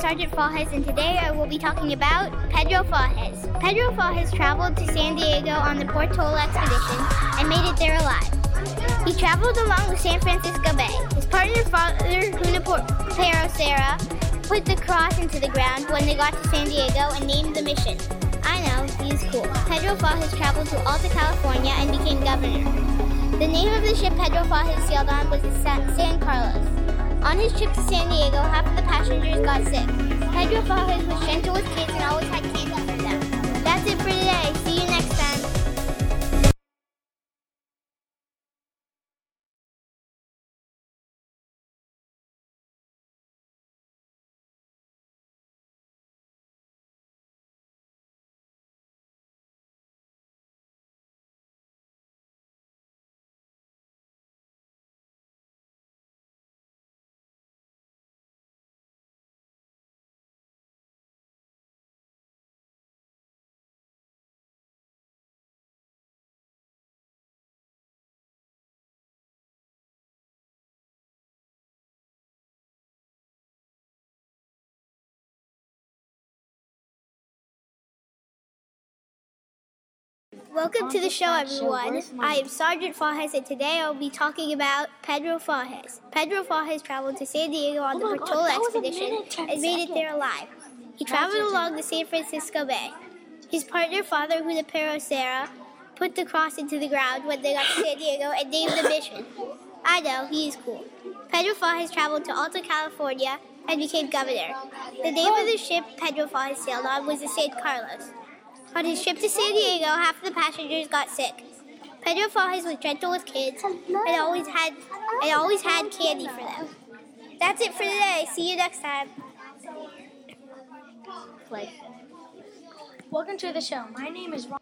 Sergeant Fages, and today I will be talking about Pedro Fages. Pedro Fages traveled to San Diego on the Portola expedition and made it there alive. He traveled along the San Francisco Bay. His partner, Father Junipero Serra, put the cross into the ground when they got to San Diego and named the mission. I know, he's cool. Pedro Fages traveled to Alta California and became governor. The name of the ship Pedro Fages sailed on was the San Carlos. On his trip to San Diego, half of the passengers got sick. Pedro Fages was gentle with Welcome to the show, everyone. I am Sergeant Fages, and today I'll be talking about Pedro Fages. Pedro Fages traveled to San Diego on oh the Oh God, that was a expedition minute, and made it there alive. He traveled along the San Francisco Bay. His partner, Father Junipero Serra, put the cross into the ground when they got to San Diego and named the mission. I know, he is cool. Pedro Fages traveled to Alta California and became governor. The name of the ship Pedro Fages sailed on was the San Carlos. On his trip to San Diego, half of the passengers got sick. Pedro Fages was gentle with kids and always had and always had candy for them. That's it for today. See you next time. Play. Welcome to the show. My name is Ron.